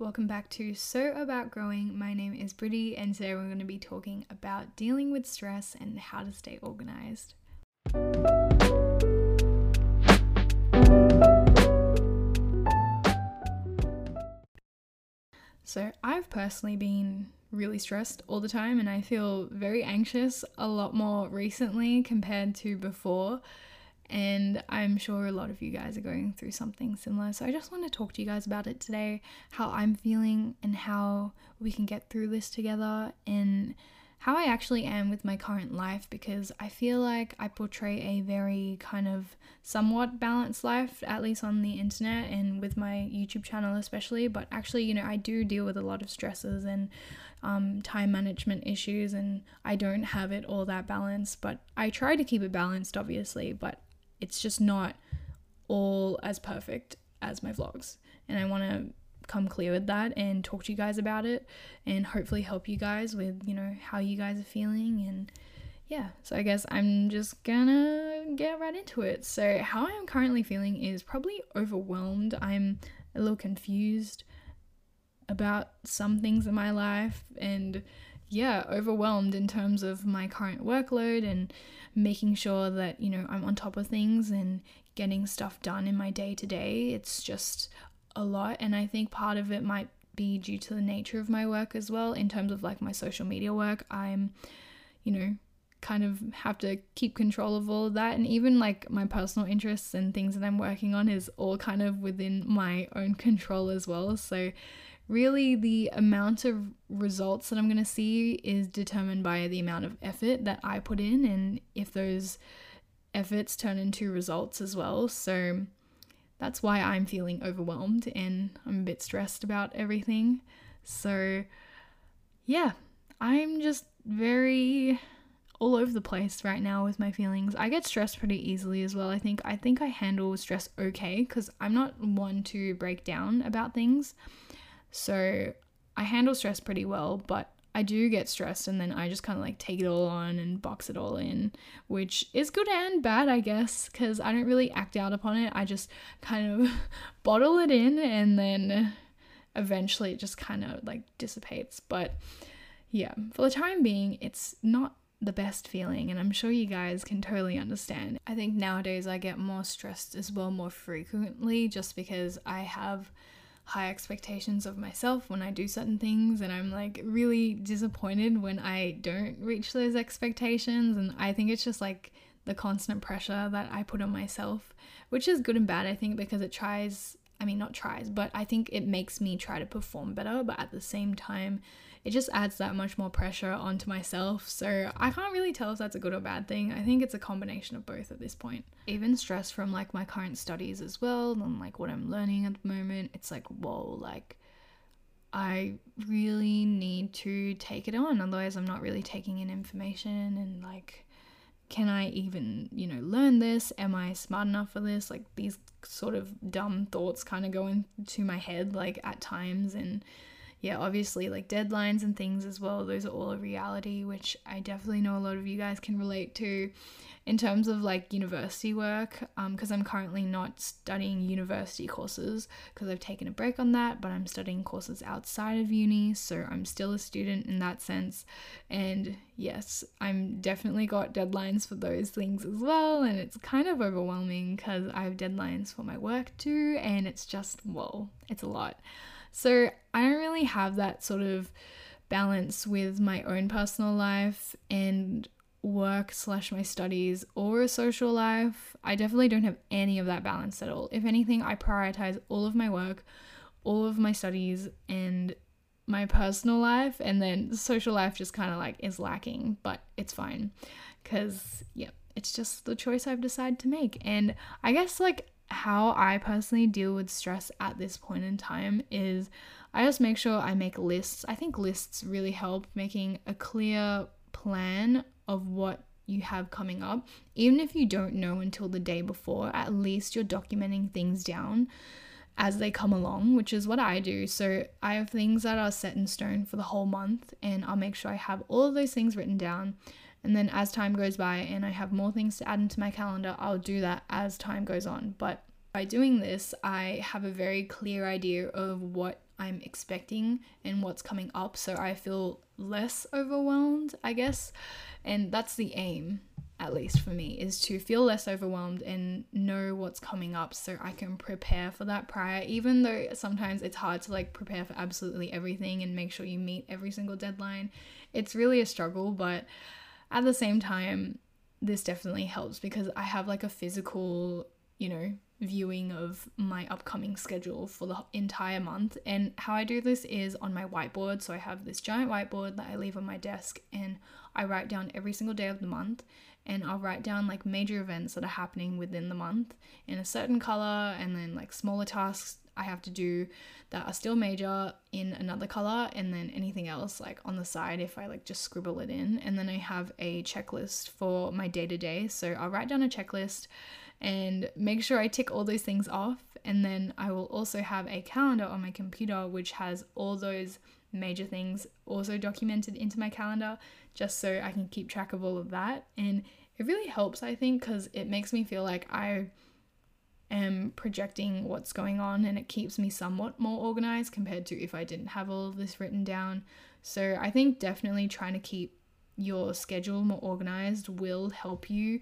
Welcome back to So About Growing. My name is Brittany, and today we're going to be talking about dealing with stress and how to stay organized. So, I've personally been really stressed all the time, and I feel very anxious a lot more recently compared to before. And I'm sure a lot of you guys are going through something similar. So, I just want to talk to you guys about it today how I'm feeling and how we can get through this together, and how I actually am with my current life because I feel like I portray a very kind of somewhat balanced life, at least on the internet and with my YouTube channel, especially. But actually, you know, I do deal with a lot of stresses and um, time management issues, and I don't have it all that balanced. But I try to keep it balanced, obviously, but it's just not all as perfect as my vlogs. And I want to come clear with that and talk to you guys about it and hopefully help you guys with, you know, how you guys are feeling and yeah, so I guess I'm just gonna get right into it. So, how I am currently feeling is probably overwhelmed. I'm a little confused about some things in my life and yeah, overwhelmed in terms of my current workload and making sure that, you know, I'm on top of things and getting stuff done in my day to day. It's just a lot. And I think part of it might be due to the nature of my work as well, in terms of like my social media work. I'm, you know, kind of have to keep control of all of that. And even like my personal interests and things that I'm working on is all kind of within my own control as well. So, really, the amount of results that I'm going to see is determined by the amount of effort that I put in and if those efforts turn into results as well. So, that's why I'm feeling overwhelmed and I'm a bit stressed about everything. So, yeah, I'm just very all over the place right now with my feelings. I get stressed pretty easily as well. I think I think I handle stress okay cuz I'm not one to break down about things. So, I handle stress pretty well, but I do get stressed and then I just kind of like take it all on and box it all in, which is good and bad, I guess, because I don't really act out upon it. I just kind of bottle it in and then eventually it just kind of like dissipates. But yeah, for the time being, it's not the best feeling, and I'm sure you guys can totally understand. I think nowadays I get more stressed as well more frequently just because I have high expectations of myself when I do certain things, and I'm like really disappointed when I don't reach those expectations. And I think it's just like the constant pressure that I put on myself, which is good and bad, I think, because it tries, I mean, not tries, but I think it makes me try to perform better, but at the same time, it just adds that much more pressure onto myself. So I can't really tell if that's a good or bad thing. I think it's a combination of both at this point. Even stress from like my current studies as well, and like what I'm learning at the moment, it's like, whoa, like I really need to take it on. Otherwise, I'm not really taking in information and like, can I even, you know, learn this? Am I smart enough for this? Like, these sort of dumb thoughts kind of go into my head, like, at times. And yeah, obviously, like deadlines and things as well, those are all a reality, which I definitely know a lot of you guys can relate to in terms of like university work. Because um, I'm currently not studying university courses because I've taken a break on that, but I'm studying courses outside of uni, so I'm still a student in that sense. And yes, I'm definitely got deadlines for those things as well, and it's kind of overwhelming because I have deadlines for my work too, and it's just, whoa, it's a lot. So I don't really have that sort of balance with my own personal life and work slash my studies or a social life. I definitely don't have any of that balance at all. If anything, I prioritize all of my work, all of my studies, and my personal life, and then social life just kind of like is lacking, but it's fine because, yeah, it's just the choice I've decided to make. And I guess like how I personally deal with stress at this point in time is I just make sure I make lists. I think lists really help making a clear plan of what you have coming up. Even if you don't know until the day before, at least you're documenting things down as they come along, which is what I do. So I have things that are set in stone for the whole month, and I'll make sure I have all of those things written down. And then as time goes by and I have more things to add into my calendar, I'll do that as time goes on. But by doing this, I have a very clear idea of what I'm expecting and what's coming up so I feel less overwhelmed, I guess. And that's the aim, at least for me, is to feel less overwhelmed and know what's coming up so I can prepare for that prior, even though sometimes it's hard to like prepare for absolutely everything and make sure you meet every single deadline. It's really a struggle, but at the same time, this definitely helps because I have like a physical, you know, viewing of my upcoming schedule for the entire month. And how I do this is on my whiteboard. So I have this giant whiteboard that I leave on my desk and I write down every single day of the month. And I'll write down like major events that are happening within the month in a certain color and then like smaller tasks I have to do that are still major in another color and then anything else like on the side if I like just scribble it in and then I have a checklist for my day to day so I'll write down a checklist and make sure I tick all those things off. And then I will also have a calendar on my computer which has all those major things also documented into my calendar just so I can keep track of all of that. And it really helps, I think, because it makes me feel like I am projecting what's going on and it keeps me somewhat more organized compared to if I didn't have all of this written down. So I think definitely trying to keep your schedule more organized will help you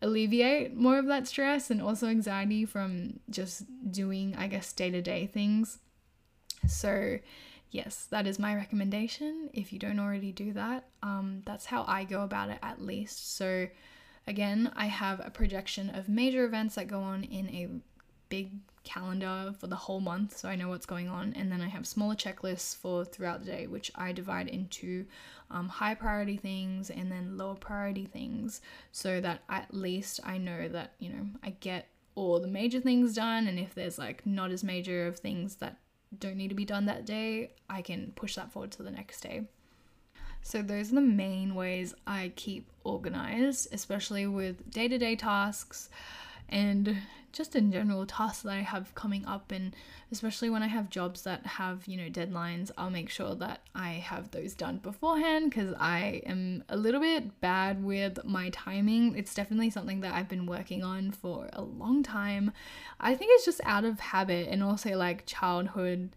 alleviate more of that stress and also anxiety from just doing, I guess, day to day things. So, yes, that is my recommendation. If you don't already do that, um, that's how I go about it at least. So, again, I have a projection of major events that go on in a big calendar for the whole month so I know what's going on. And then I have smaller checklists for throughout the day, which I divide into um, high priority things and then lower priority things so that at least I know that, you know, I get all the major things done. And if there's like not as major of things that don't need to be done that day, I can push that forward to the next day. So, those are the main ways I keep organized, especially with day to day tasks and just in general tasks that I have coming up and especially when I have jobs that have, you know, deadlines, I'll make sure that I have those done beforehand cuz I am a little bit bad with my timing. It's definitely something that I've been working on for a long time. I think it's just out of habit and also like childhood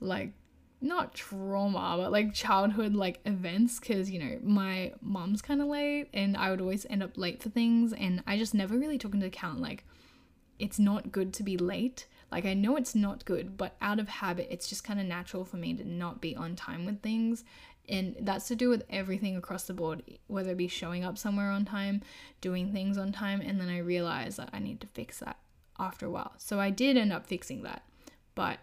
like not trauma, but like childhood like events because you know my mom's kind of late and I would always end up late for things and I just never really took into account like it's not good to be late. Like I know it's not good, but out of habit it's just kind of natural for me to not be on time with things and that's to do with everything across the board whether it be showing up somewhere on time, doing things on time and then I realized that I need to fix that after a while. So I did end up fixing that. But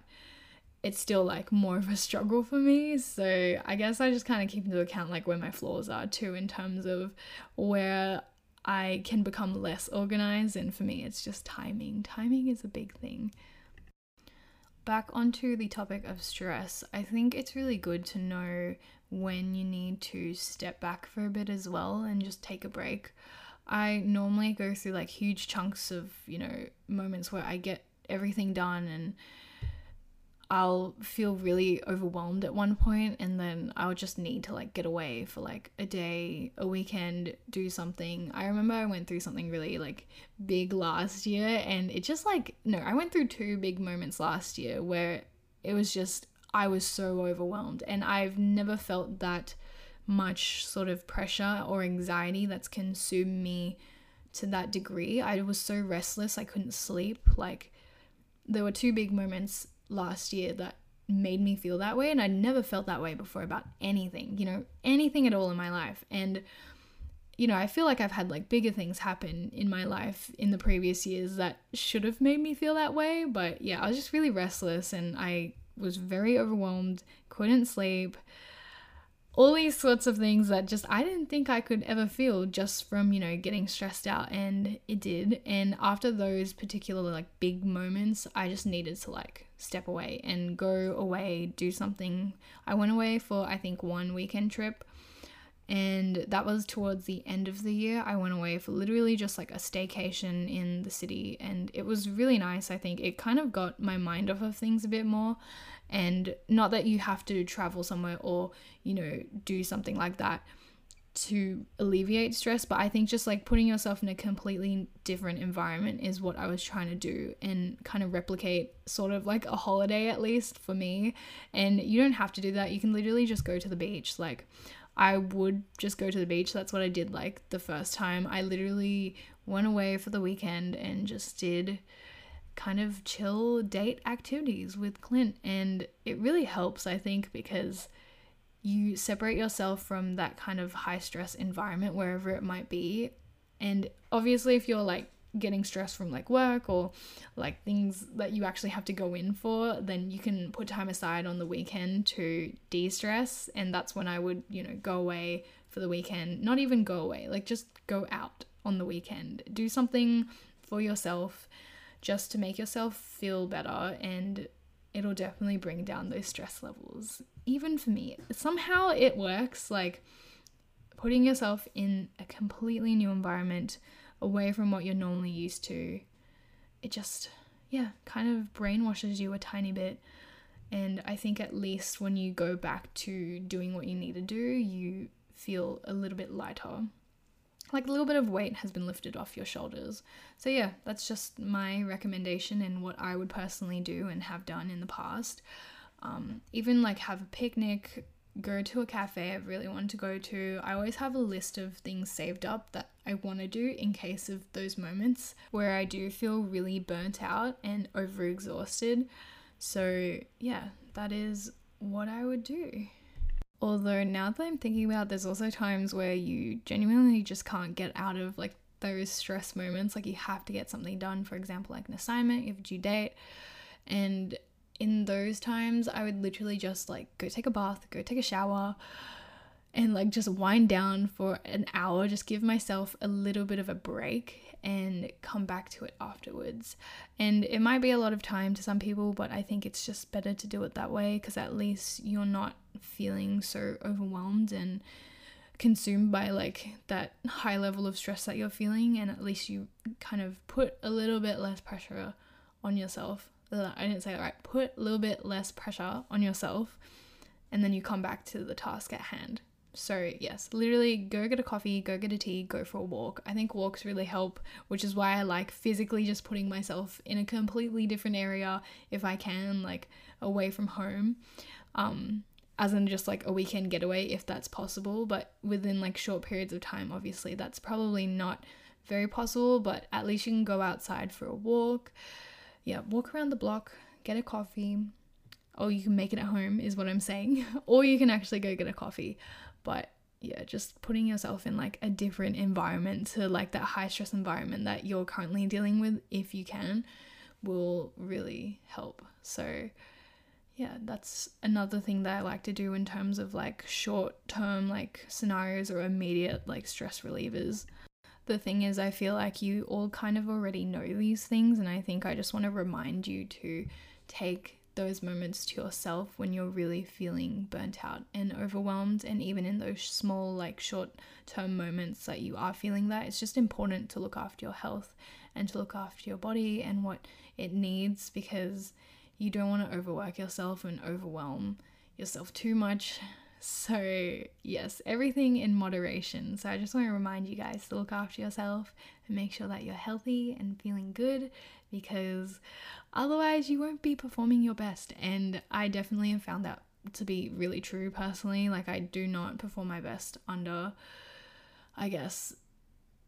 it's still like more of a struggle for me. So I guess I just kind of keep into account like where my flaws are too in terms of where I can become less organized. And for me, it's just timing. Timing is a big thing. Back onto the topic of stress, I think it's really good to know when you need to step back for a bit as well and just take a break. I normally go through like huge chunks of, you know, moments where I get everything done and I'll feel really overwhelmed at one point and then I'll just need to like get away for like a day, a weekend, do something. I remember I went through something really like big last year and it just like no, I went through two big moments last year where it was just I was so overwhelmed and I've never felt that much sort of pressure or anxiety that's consumed me to that degree. I was so restless, I couldn't sleep. Like there were two big moments last year that made me feel that way and I never felt that way before about anything, you know, anything at all in my life. And you know, I feel like I've had like bigger things happen in my life in the previous years that should have made me feel that way, but yeah, I was just really restless and I was very overwhelmed, couldn't sleep all these sorts of things that just I didn't think I could ever feel just from, you know, getting stressed out and it did. And after those particular like big moments, I just needed to like step away and go away, do something. I went away for I think one weekend trip and that was towards the end of the year. I went away for literally just like a staycation in the city and it was really nice. I think it kind of got my mind off of things a bit more and not that you have to travel somewhere or, you know, do something like that to alleviate stress, but I think just like putting yourself in a completely different environment is what I was trying to do and kind of replicate sort of like a holiday at least for me. And you don't have to do that. You can literally just go to the beach. Like I would just go to the beach. That's what I did like the first time. I literally went away for the weekend and just did kind of chill date activities with Clint and it really helps I think because you separate yourself from that kind of high stress environment wherever it might be. And obviously, if you're like getting stressed from like work or like things that you actually have to go in for, then you can put time aside on the weekend to de stress. And that's when I would, you know, go away for the weekend. Not even go away, like just go out on the weekend. Do something for yourself just to make yourself feel better and it'll definitely bring down those stress levels. Even for me, somehow it works like putting yourself in a completely new environment away from what you're normally used to. It just, yeah, kind of brainwashes you a tiny bit. And I think at least when you go back to doing what you need to do, you feel a little bit lighter like a little bit of weight has been lifted off your shoulders. So, yeah, that's just my recommendation and what I would personally do and have done in the past. Um, even like have a picnic, go to a cafe I've really wanted to go to. I always have a list of things saved up that I want to do in case of those moments where I do feel really burnt out and overexhausted. So, yeah, that is what I would do. Although now that I'm thinking about, it, there's also times where you genuinely just can't get out of like those stress moments. Like you have to get something done. For example, like an assignment, you have a due date, and in those times, I would literally just like go take a bath, go take a shower, and like just wind down for an hour. Just give myself a little bit of a break and come back to it afterwards. And it might be a lot of time to some people, but I think it's just better to do it that way because at least you're not feeling so overwhelmed and consumed by like that high level of stress that you're feeling and at least you kind of put a little bit less pressure on yourself i didn't say that right put a little bit less pressure on yourself and then you come back to the task at hand so, yes, literally go get a coffee, go get a tea, go for a walk. I think walks really help, which is why I like physically just putting myself in a completely different area if I can, like away from home. Um, as in just like a weekend getaway if that's possible, but within like short periods of time, obviously, that's probably not very possible, but at least you can go outside for a walk. Yeah, walk around the block, get a coffee, or you can make it at home, is what I'm saying, or you can actually go get a coffee. But yeah, just putting yourself in like a different environment to like that high stress environment that you're currently dealing with, if you can, will really help. So, yeah, that's another thing that I like to do in terms of like short term like scenarios or immediate like stress relievers. The thing is, I feel like you all kind of already know these things, and I think I just want to remind you to take those moments to yourself when you're really feeling burnt out and overwhelmed and even in those small like short term moments that you are feeling that it's just important to look after your health and to look after your body and what it needs because you don't want to overwork yourself and overwhelm yourself too much so, yes, everything in moderation. So, I just want to remind you guys to look after yourself and make sure that you're healthy and feeling good because otherwise, you won't be performing your best. And I definitely have found that to be really true personally. Like, I do not perform my best under, I guess,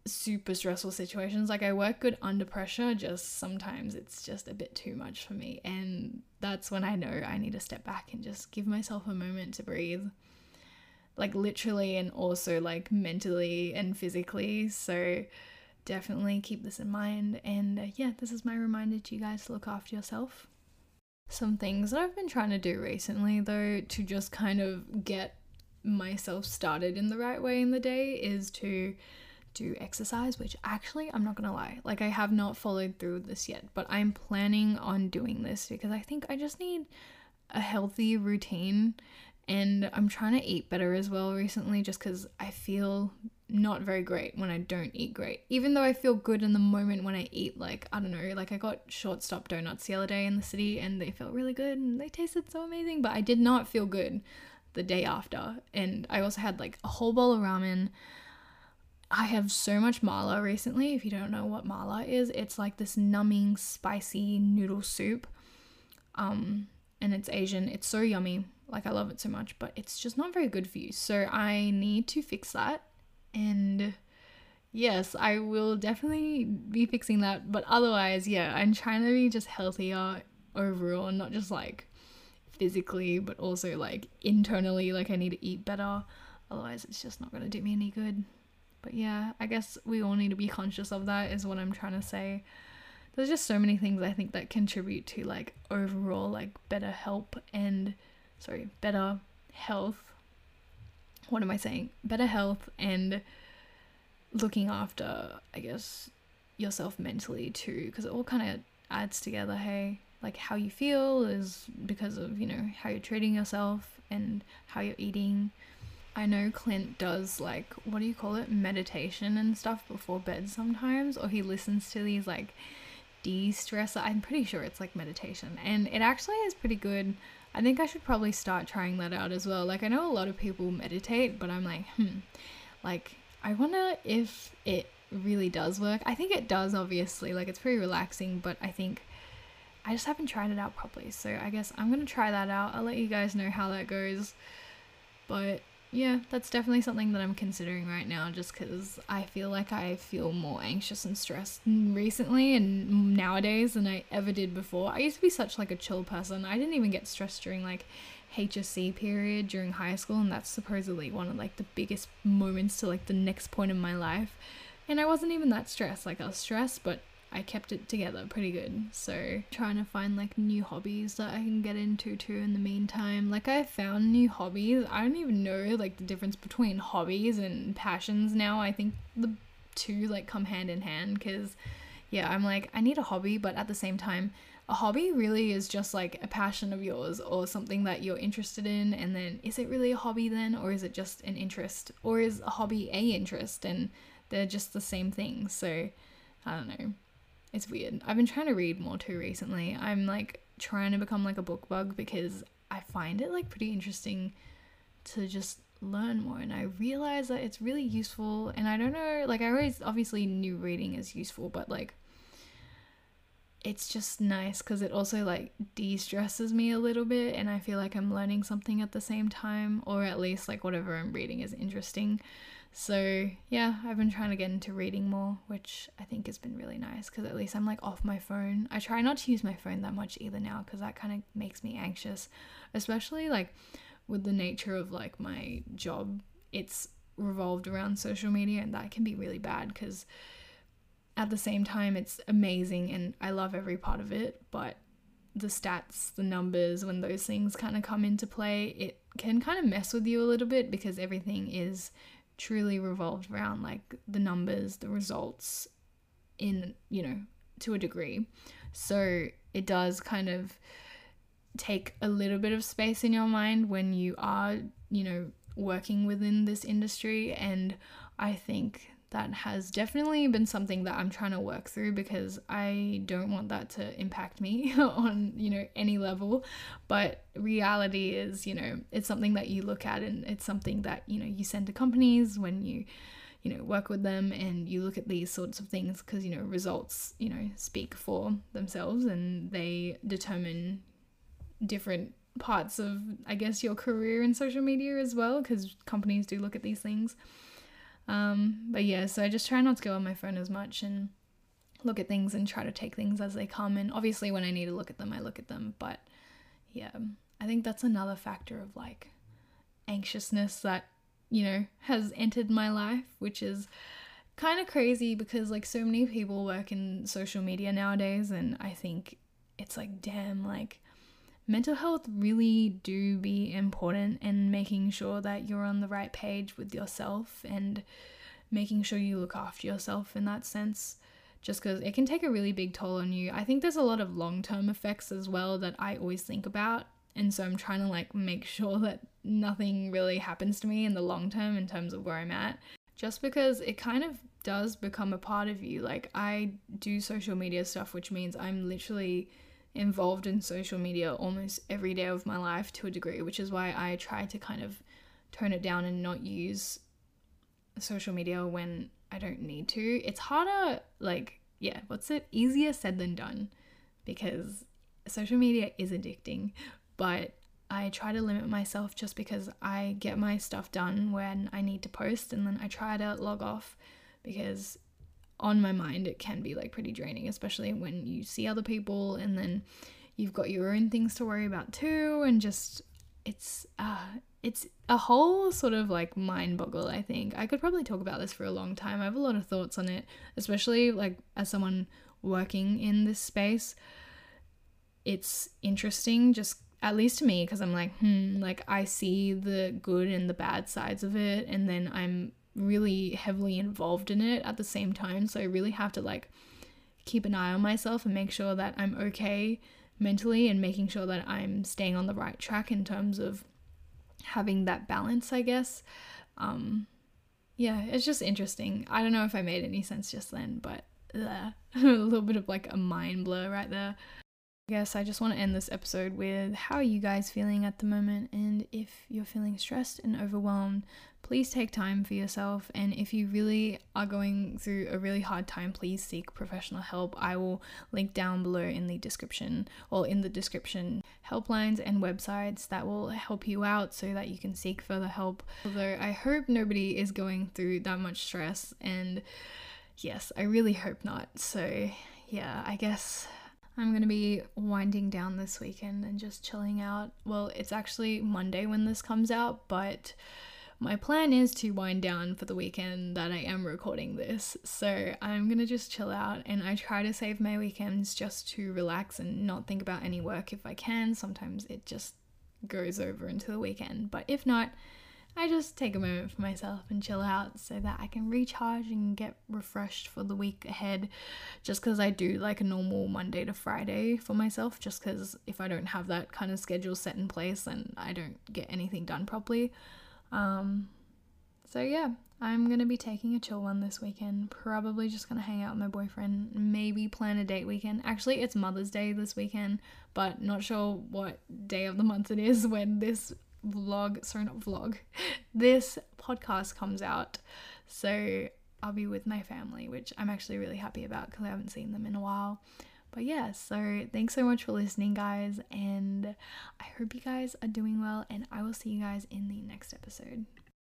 super stressful situations. Like I work good under pressure, just sometimes it's just a bit too much for me. And that's when I know I need to step back and just give myself a moment to breathe. Like literally and also like mentally and physically. So definitely keep this in mind. And uh, yeah, this is my reminder to you guys to look after yourself. Some things that I've been trying to do recently, though, to just kind of get myself started in the right way in the day is to do exercise, which actually, I'm not gonna lie, like I have not followed through this yet, but I'm planning on doing this because I think I just need a healthy routine and I'm trying to eat better as well recently just because I feel not very great when I don't eat great. Even though I feel good in the moment when I eat, like, I don't know, like I got Shortstop donuts the other day in the city and they felt really good and they tasted so amazing, but I did not feel good the day after. And I also had like a whole bowl of ramen. I have so much mala recently. If you don't know what mala is, it's like this numbing, spicy noodle soup. Um, and it's Asian. It's so yummy. Like I love it so much, but it's just not very good for you. So I need to fix that. And yes, I will definitely be fixing that. But otherwise, yeah, I'm trying to be just healthier overall, not just like physically, but also like internally. Like I need to eat better. Otherwise, it's just not going to do me any good. But yeah, I guess we all need to be conscious of that, is what I'm trying to say. There's just so many things I think that contribute to like overall like better help and sorry, better health. What am I saying? Better health and looking after, I guess, yourself mentally too, because it all kind of adds together. Hey, like how you feel is because of, you know, how you're treating yourself and how you're eating. I know Clint does like, what do you call it? Meditation and stuff before bed sometimes, or he listens to these like de stressor. I'm pretty sure it's like meditation, and it actually is pretty good. I think I should probably start trying that out as well. Like, I know a lot of people meditate, but I'm like, hmm, like, I wonder if it really does work. I think it does, obviously. Like, it's pretty relaxing, but I think I just haven't tried it out properly. So, I guess I'm gonna try that out. I'll let you guys know how that goes. But yeah, that's definitely something that I'm considering right now just because I feel like I feel more anxious and stressed recently and nowadays than I ever did before. I used to be such like a chill person. I didn't even get stressed during like HSC period during high school and that's supposedly one of like the biggest moments to like the next point in my life. And I wasn't even that stressed. Like I was stressed, but I kept it together pretty good. So trying to find like new hobbies that I can get into too in the meantime. Like I found new hobbies. I don't even know like the difference between hobbies and passions now. I think the two like come hand in hand cuz yeah, I'm like I need a hobby, but at the same time a hobby really is just like a passion of yours or something that you're interested in and then is it really a hobby then or is it just an interest or is a hobby a interest and they're just the same thing. So I don't know it's weird. I've been trying to read more too recently. I'm like trying to become like a book bug because I find it like pretty interesting to just learn more and I realize that it's really useful and I don't know like I always obviously knew reading is useful but like it's just nice because it also like de-stresses me a little bit and I feel like I'm learning something at the same time or at least like whatever I'm reading is interesting. So, yeah, I've been trying to get into reading more, which I think has been really nice because at least I'm like off my phone. I try not to use my phone that much either now because that kind of makes me anxious, especially like with the nature of like my job. It's revolved around social media and that can be really bad because at the same time it's amazing and I love every part of it, but the stats, the numbers, when those things kind of come into play, it can kind of mess with you a little bit because everything is truly revolved around like the numbers, the results in, you know, to a degree. So it does kind of take a little bit of space in your mind when you are, you know, working within this industry. And I think that has definitely been something that I'm trying to work through because I don't want that to impact me on, you know, any level. But reality is, you know, it's something that you look at and it's something that, you know, you send to companies when you, you know, work with them and you look at these sorts of things because, you know, results, you know, speak for themselves and they determine different parts of, I guess, your career in social media as well because companies do look at these things. Um, but yeah, so I just try not to go on my phone as much and look at things and try to take things as they come. And obviously, when I need to look at them, I look at them. But yeah, I think that's another factor of like anxiousness that, you know, has entered my life, which is kind of crazy because like so many people work in social media nowadays. And I think it's like, damn, like mental health really do be important and making sure that you're on the right page with yourself and making sure you look after yourself in that sense just because it can take a really big toll on you. I think there's a lot of long-term effects as well that i always think about and so i'm trying to like make sure that nothing really happens to me in the long term in terms of where i'm at just because it kind of does become a part of you. Like i do social media stuff which means i'm literally involved in social media almost every day of my life to a degree, which is why I try to kind of tone it down and not use social media when I don't need to. It's harder, like, yeah, what's it? Easier said than done because social media is addicting, but I try to limit myself just because I get my stuff done when I need to post and then I try to log off because on my mind it can be like pretty draining, especially when you see other people and then you've got your own things to worry about too and just it's uh it's a whole sort of like mind boggle i think. I could probably talk about this for a long time. I have a lot of thoughts on it especially like as someone working in this space. It's interesting just at least to me because i'm like hmm like i see the good and the bad sides of it and then i'm really heavily involved in it at the same time so i really have to like keep an eye on myself and make sure that i'm okay mentally and making sure that i'm staying on the right track in terms of having that balance, I guess. Um, yeah, it's just interesting. I don't know if I made any sense just then, but uh, a little bit of like a mind blur right there. I guess I just want to end this episode with how are you guys feeling at the moment? And if you're feeling stressed and overwhelmed, please take time for yourself. And if you really are going through a really hard time, please seek professional help. I will link down below in the description or in the description helplines and websites that will help you out so that you can seek further help. Although I hope nobody is going through that much stress. And yes, I really hope not. So, yeah, I guess I'm to be winding down this weekend and just chilling out. Well, it's actually Monday when this comes out, but my plan is to wind down for the weekend that I am recording this. So I'm going to just chill out and I try to save my weekends just to relax and not think about any work if I can. Sometimes it just goes over into the weekend, but if not, I just take a moment for myself and chill out so that I can recharge and get refreshed for the week ahead. Just because I do like a normal Monday to Friday for myself, just because if I don't have that kind of schedule set in place, then I don't get anything done properly. Um, so yeah, I'm gonna be taking a chill one this weekend. Probably just gonna hang out with my boyfriend, maybe plan a date weekend. Actually, it's Mother's Day this weekend, but not sure what day of the month it is when this vlog, sorry, not vlog, this podcast comes out. So I'll be with my family, which I'm actually really happy about because I haven't seen them in a while. But yeah, so thanks so much for listening, guys, and I hope you guys are doing well, and I will see you guys in the next episode.